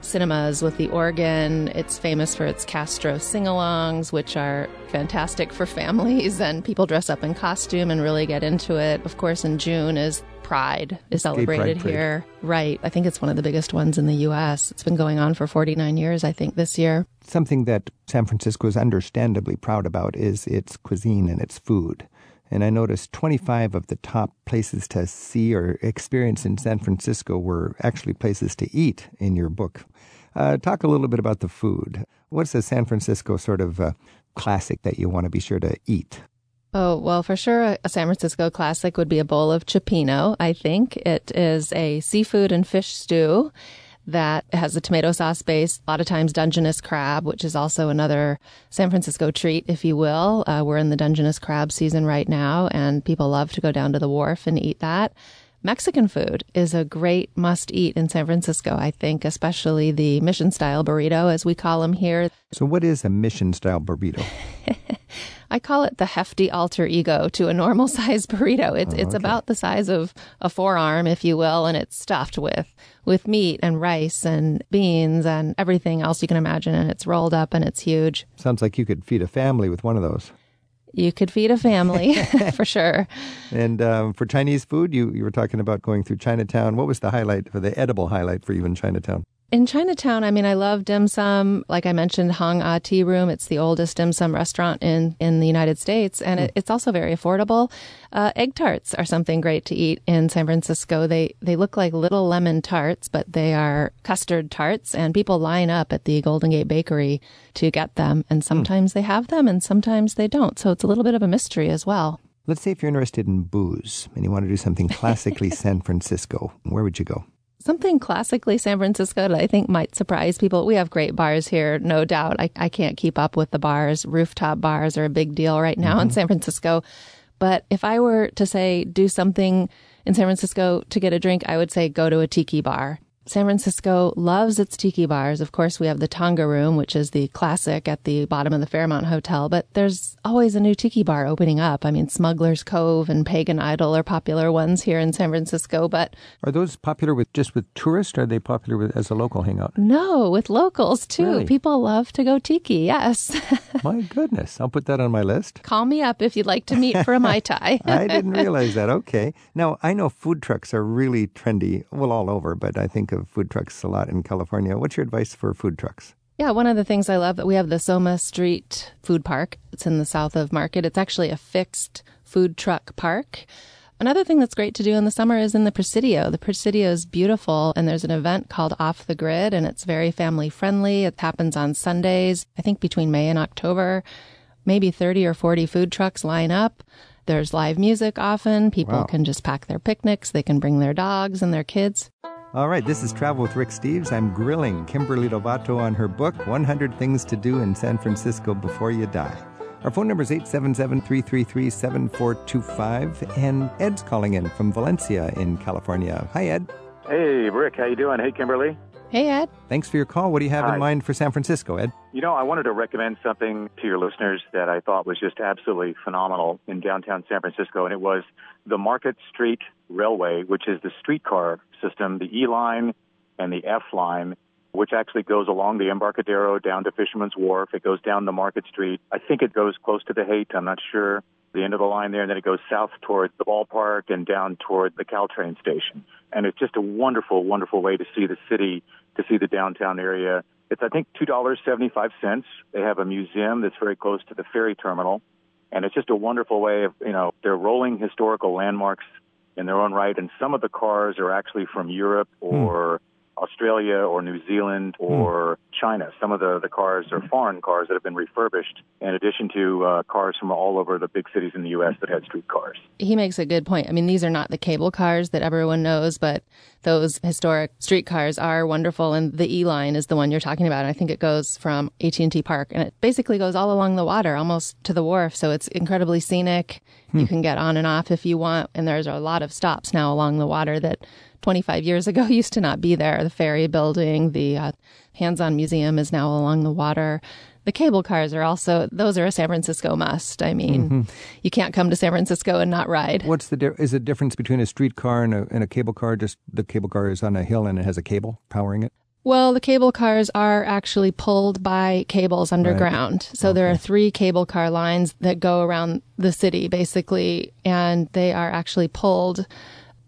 cinemas with the organ. It's famous for its Castro sing alongs, which are fantastic for <laughs> families and people dress up in costume and really get into it. Of course, in June is Pride is celebrated Parade. here. Right. I think it's one of the biggest ones in the U.S. It's been going on for 49 years, I think, this year. Something that San Francisco is understandably proud about is its cuisine and its food. And I noticed 25 of the top places to see or experience in San Francisco were actually places to eat in your book. Uh, talk a little bit about the food. What's a San Francisco sort of uh, classic that you want to be sure to eat? Oh, well, for sure, a- San Francisco classic would be a bowl of cioppino, I think. It is a seafood and fish stew that has a tomato sauce base, a lot of times Dungeness crab, which is also another San Francisco treat, if you will. Uh, we're in the Dungeness crab season right now, and people love to go down to the wharf and eat that. Mexican food is a great must eat in San Francisco, I think, especially the mission style burrito, as we call them here. So, what is a mission style burrito? <laughs> I call it the hefty alter ego to a normal <laughs> size burrito. It's Oh, it's about the size of a forearm, if you will, and it's stuffed with with meat and rice and beans and everything else you can imagine, and it's rolled up and it's huge. Sounds like you could feed a family with one of those. You could feed a family <laughs> for sure. And um, for Chinese food, you, you were talking about going through Chinatown. What was the highlight, for the edible highlight for you in Chinatown? In Chinatown, I mean, I love dim sum. Like I mentioned, Hang Ah Tea Room. It's the oldest dim sum restaurant in, in the United States, and it, it's also very affordable. Uh, egg tarts are something great to eat in San Francisco. They they look like little lemon tarts, but they are custard tarts, and people line up at the Golden Gate Bakery to get them. And sometimes they have them, and sometimes they don't. So it's a little bit of a mystery as well. Let's say if you're interested in booze and you want to do something <laughs> classically San Francisco, where would you go? Something classically San Francisco that I think might surprise people. We have great bars here, no doubt. I, I can't keep up with the bars. Rooftop bars are a big deal right now in mm-hmm. San Francisco. But if I were to say do something in San Francisco to get a drink, I would say go to a tiki bar. San Francisco loves its tiki bars. Of course, we have the Tonga Room, which is the classic at the bottom of the Fairmont Hotel, but there's always a new tiki bar opening up. I mean, Smuggler's Cove and Pagan Idol are popular ones here in San Francisco, but are those popular with just with tourists or are they popular with, as a local hangout? No, with locals too. Really? People love to go tiki. Yes. <laughs> my goodness. I'll put that on my list. Call me up if you'd like to meet for a Mai Tai. <laughs> I didn't realize that. Okay. Now, I know food trucks are really trendy, well, all over, but I think of food trucks a lot in California. What's your advice for food trucks? Yeah, one of the things I love that we have the Soma Street Food Park. It's in the south of Market. It's actually a fixed food truck park. Another thing that's great to do in the summer is in the Presidio. The Presidio is beautiful, and there's an event called Off the Grid, and it's very family friendly. It happens on Sundays, I think between May and October. Maybe 30 or 40 food trucks line up. There's live music often. People Wow. can just pack their picnics, they can bring their dogs and their kids. All right, this is Travel with Rick Steves. I'm grilling Kimberly Lovato on her book, 100 Things to Do in San Francisco Before You Die. Our phone number is 877 333 7425, and Ed's calling in from Valencia in California. Hi, Ed. Hey, Rick, how you doing? Hey, Kimberly. Hey, Ed. Thanks for your call. What do you have Hi. in mind for San Francisco, Ed? You know, I wanted to recommend something to your listeners that I thought was just absolutely phenomenal in downtown San Francisco, and it was the Market Street Railway, which is the streetcar system, the E line and the F line, which actually goes along the Embarcadero down to Fisherman's Wharf. It goes down the Market Street. I think it goes close to the Haight. I'm not sure. The end of the line there, and then it goes south towards the ballpark and down toward the Caltrain station. And it's just a wonderful, wonderful way to see the city, to see the downtown area. It's, I think, $2.75. They have a museum that's very close to the ferry terminal. And it's just a wonderful way of, you know, they're rolling historical landmarks in their own right. And some of the cars are actually from Europe hmm. or Australia or New Zealand or China. Some of the, the cars are foreign cars that have been refurbished, in addition to uh, cars from all over the big cities in the U.S. that had street cars. he makes a good point. I mean, these are not the cable cars that everyone knows, but those historic street cars are wonderful. And the E line is the one you're talking about. And I think it goes from AT&T Park and it basically goes all along the water, almost to the wharf. So it's incredibly scenic. You can get on and off if you want. And there's a lot of stops now along the water that 25 years ago <laughs> used to not be there. The ferry building, the uh, hands-on museum is now along the water. The cable cars are also, those are a San Francisco must. I mean, you can't come to San Francisco and not ride. What's the di- is the difference between a streetcar and a, and a cable car? Just the cable car is on a hill and it has a cable powering it. Well, the cable cars are actually pulled by cables underground. So there are three cable car lines that go around the city basically, and they are actually pulled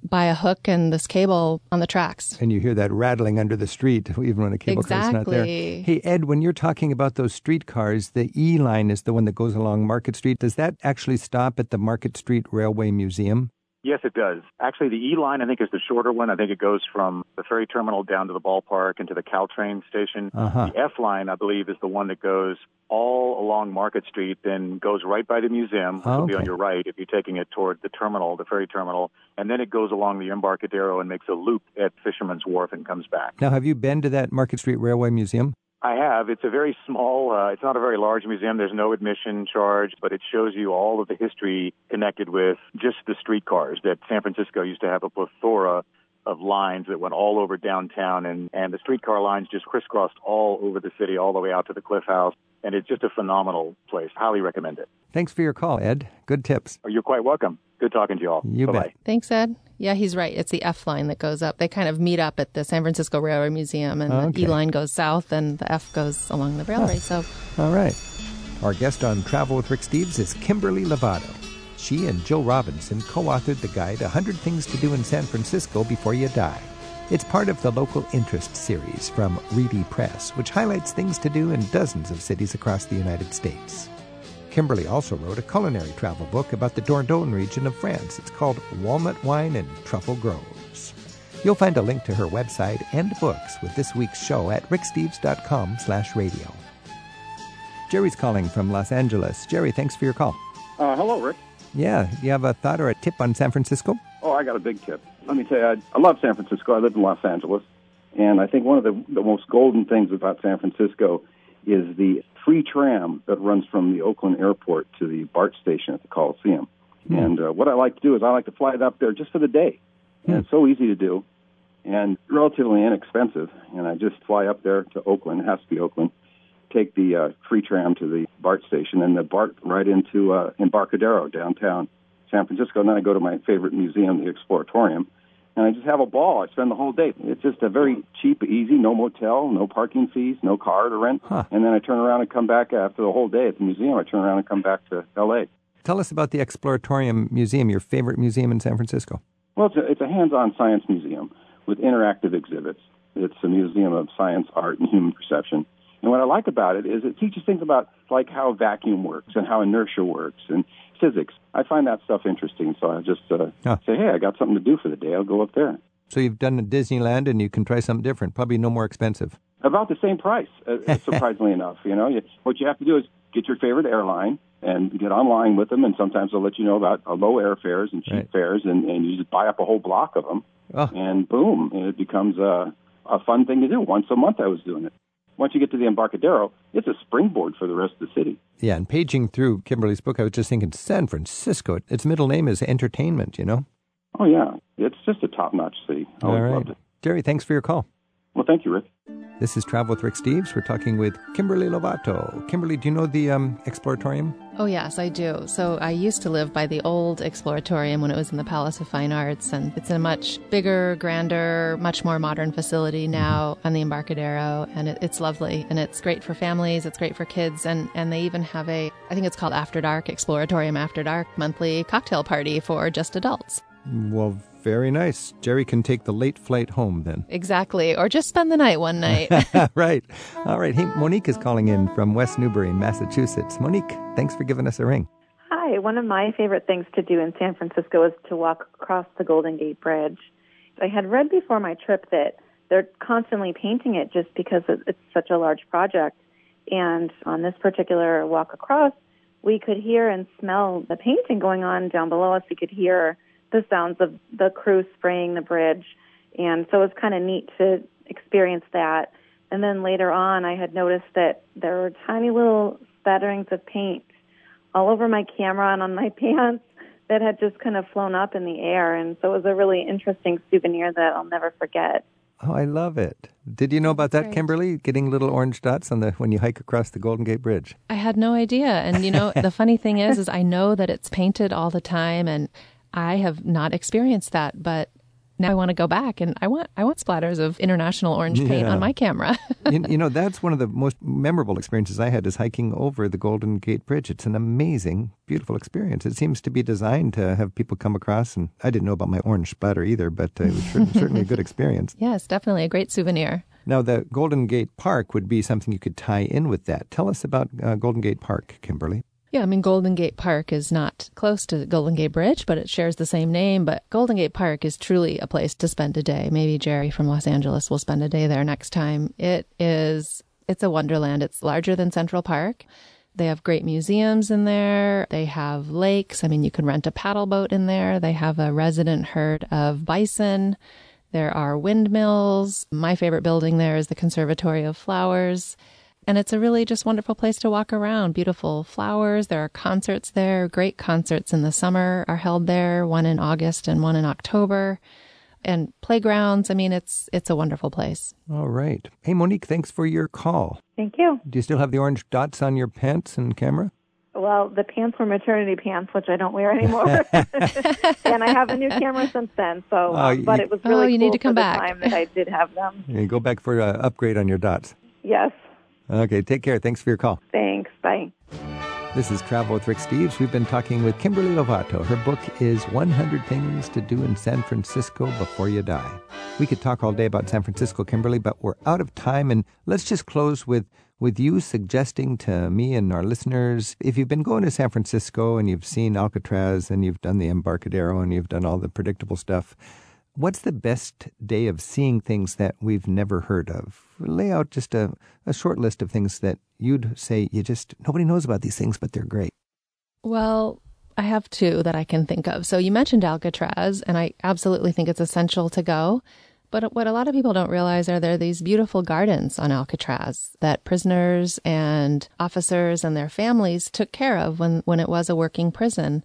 by a hook and this cable on the tracks. And you hear that rattling under the street, <laughs> even when a cable car is not there. Hey, Ed, when you're talking about those streetcars, the E line is the one that goes along Market Street. Does that actually stop at the Market Street Railway Museum? Yes, it does. Actually, the E line, I think, is the shorter one. I think it goes from the ferry terminal down to the ballpark and to the Caltrain station. Uh-huh. The F line, I believe, is the one that goes all along Market Street, then goes right by the museum, which will be on your right if you're taking it toward the terminal, the ferry terminal, and then it goes along the Embarcadero and makes a loop at Fisherman's Wharf and comes back. Now, have you been to that Market Street Railway Museum? I have. It's a very small, uh, it's not a very large museum. There's no admission charge, but it shows you all of the history connected with just the streetcars that San Francisco used to have a plethora of lines that went all over downtown and, and the streetcar lines just crisscrossed all over the city, all the way out to the Cliff House. And it's just a phenomenal place. Highly recommend it. Thanks for your call, Ed. Good tips. Oh, You're quite welcome. Good talking to you all. You Bye-bye. bet. Thanks, Ed. Yeah, he's right. It's the F line that goes up. They kind of meet up at the San Francisco Railway Museum, and Okay. the E line goes south, and the F goes along the railway. Ah. So All right. Our guest on Travel with Rick Steves is Kimberly Lovato. She and Joe Robinson co authored the guide 100 Things to Do in San Francisco Before You Die. It's part of the Local Interest series from Reedy Press, which highlights things to do in dozens of cities across the United States. Kimberly also wrote a culinary travel book about the Dordogne region of France. It's called Walnut Wine and Truffle Groves. You'll find a link to her website and books with this week's show at ricksteves.com slash radio. Jerry's calling from Los Angeles. Jerry, thanks for your call. Uh, hello, Rick. Yeah, do you have a thought or a tip on San Francisco? Oh, I got a big tip. Let me tell you, I, I love San Francisco. I lived in Los Angeles, and I think one of the, the most golden things about San Francisco is the free tram that runs from the Oakland airport to the BART station at the Coliseum. And uh, what I like to do is I like to fly it up there just for the day, and it's so easy to do. and relatively inexpensive. And I just fly up there to Oakland, it has to be Oakland, take the uh, free tram to the BART station, and the BART right into uh, Embarcadero downtown San Francisco. And then I go to my favorite museum, the Exploratorium, and I just have a ball. I spend the whole day. It's just a very cheap, easy, no motel, no parking fees, no car to rent. Huh. And then I turn around and come back after the whole day at the museum. I turn around and come back to L.A. Tell us about the Exploratorium Museum, your favorite museum in San Francisco. Well, it's a, it's a hands-on science museum with interactive exhibits. It's a museum of science, art, and human perception. And what I like about it is it teaches things about like how vacuum works and how inertia works and physics. I find that stuff interesting, so I just uh, Huh. say, hey, I got something to do for the day. I'll go up there. So you've done Disneyland and you can try something different, probably no more expensive. About the same price, uh, <laughs> surprisingly enough. You know, you, what you have to do is get your favorite airline and get online with them, and sometimes they'll let you know about uh, low airfares and cheap Right. fares, and, and you just buy up a whole block of them, Oh. and boom, it becomes a, a fun thing to do. Once a month, I was doing it. Once you get to the Embarcadero, it's a springboard for the rest of the city. Yeah, and paging through Kimberly's book, I was just thinking San Francisco. Its middle name is entertainment, you know? Oh yeah, it's just a top-notch city. I All right. loved it. Jerry, thanks for your call. Well, thank you, Rick. This is Travel with Rick Steves. We're talking with Kimberly Lovato. Kimberly, do you know the um, Exploratorium? Oh, yes, I do. So I used to live by the old Exploratorium when it was in the Palace of Fine Arts, and it's a much bigger, grander, much more modern facility now on the Embarcadero, and it, it's lovely. And it's great for families, it's great for kids, and, and they even have a, I think it's called After Dark, Exploratorium After Dark monthly cocktail party for just adults. Well, very nice. Jerry can take the late flight home then. Exactly. Or just spend the night one night. <laughs> right. All right. Hey, Monique is calling in from West Newbury in Massachusetts. Monique, thanks for giving us a ring. Hi. One of my favorite things to do in San Francisco is to walk across the Golden Gate Bridge. I had read before my trip that they're constantly painting it just because it's such a large project. And on this particular walk across, we could hear and smell the painting going on down below us. We could hear the sounds of the crew spraying the bridge. And so it was kind of neat to experience that. And then later on, I had noticed that there were tiny little spatterings of paint all over my camera and on my <laughs> pants that had just kind of flown up in the air. And so it was a really interesting souvenir that I'll never forget. Oh, I love it. Did you know about that, great. Kimberly? Getting little orange dots on the when you hike across the Golden Gate Bridge. I had no idea. And you know, the funny thing is is I know that it's painted all the time and I have not experienced that, but now I want to go back and I want I want splatters of international orange paint Yeah. on my camera. <laughs> you, you know, that's one of the most memorable experiences I had is hiking over the Golden Gate Bridge. It's an amazing, beautiful experience. It seems to be designed to have people come across, and I didn't know about my orange splatter either, but uh, it was cer- certainly a good experience. <laughs> yes, definitely a great souvenir. Now, the Golden Gate Park would be something you could tie in with that. Tell us about uh, Golden Gate Park, Kimberly. Yeah, I mean Golden Gate Park is not close to Golden Gate Bridge, but it shares the same name, but Golden Gate Park is truly a place to spend a day. Maybe Jerry from Los Angeles will spend a day there next time. It is it's a wonderland. It's larger than Central Park. They have great museums in there. They have lakes. I mean, you can rent a paddle boat in there. They have a resident herd of bison. There are windmills. My favorite building there is the Conservatory of Flowers. And it's a really just wonderful place to walk around. Beautiful flowers. There are concerts there. Great concerts in the summer are held there, one in August and one in October. And playgrounds. I mean, it's it's a wonderful place. All right. Hey, Monique, thanks for your call. Thank you. Do you still have the orange dots on your pants and camera? Well, the pants were maternity pants, which I don't wear anymore. <laughs> <laughs> and I have a new camera since then. So, Oh, uh, you- but it was Oh, really you cool need to come for the back. time that I did have them. You go back for an upgrade on your dots. Yes. Okay, take care. Thanks for your call. Thanks. Bye. This is Travel with Rick Steves. We've been talking with Kimberly Lovato. Her book is 100 Things to Do in San Francisco Before You Die. We could talk all day about San Francisco, Kimberly, but we're out of time. And let's just close with, with you suggesting to me and our listeners if you've been going to San Francisco and you've seen Alcatraz and you've done the Embarcadero and you've done all the predictable stuff, what's the best day of seeing things that we've never heard of? Lay out just a, a short list of things that you'd say you just, nobody knows about these things, but they're great. Well, I have two that I can think of. So you mentioned Alcatraz, and I absolutely think it's essential to go. But what a lot of people don't realize are there these beautiful gardens on Alcatraz that prisoners and officers and their families took care of when, when it was a working prison.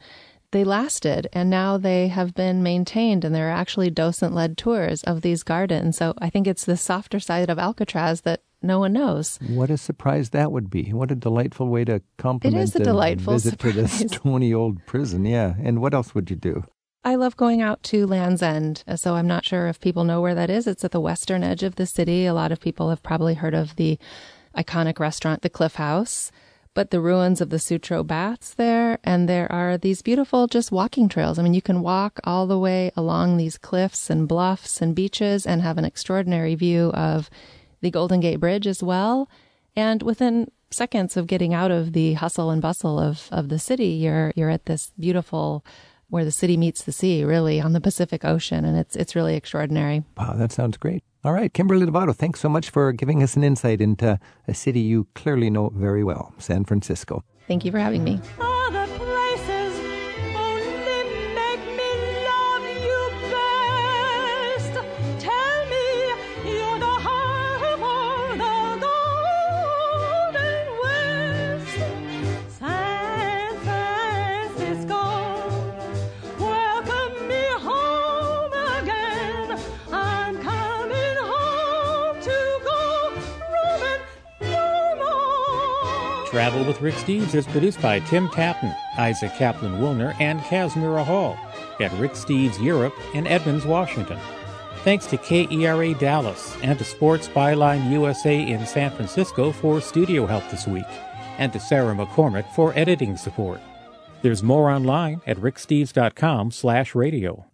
They lasted and now they have been maintained and there are actually docent led tours of these gardens. So I think it's the softer side of Alcatraz that no one knows. What a surprise that would be. What a delightful way to compliment it is a delightful visit surprise. to this stony <laughs> old prison. Yeah. And what else would you do? I love going out to Land's End, so I'm not sure if people know where that is. It's at the western edge of the city. A lot of people have probably heard of the iconic restaurant, the Cliff House, but the ruins of the Sutro Baths there, and there are these beautiful just walking trails. I mean, you can walk all the way along these cliffs and bluffs and beaches and have an extraordinary view of the Golden Gate Bridge as well. And within seconds of getting out of the hustle and bustle of, of the city, you're you're at this beautiful where the city meets the sea, really on the Pacific Ocean, and it's it's really extraordinary. Wow, that sounds great. All right, Kimberly Lovato, thanks so much for giving us an insight into a city you clearly know very well, San Francisco. Thank you for having me. Travel with Rick Steves is produced by Tim Tattan, Isaac Kaplan Wilner, and Kazmira Hall at Rick Steves Europe in Edmonds, Washington. Thanks to KERA Dallas and to Sports Byline USA in San Francisco for studio help this week, and to Sarah McCormick for editing support. There's more online at ricksteves.com/radio.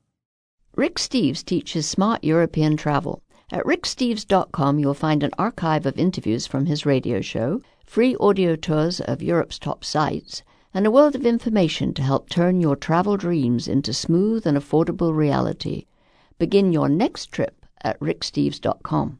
Rick Steves teaches smart European travel. At ricksteves.com, you'll find an archive of interviews from his radio show, free audio tours of Europe's top sites, and a world of information to help turn your travel dreams into smooth and affordable reality. Begin your next trip at ricksteves.com.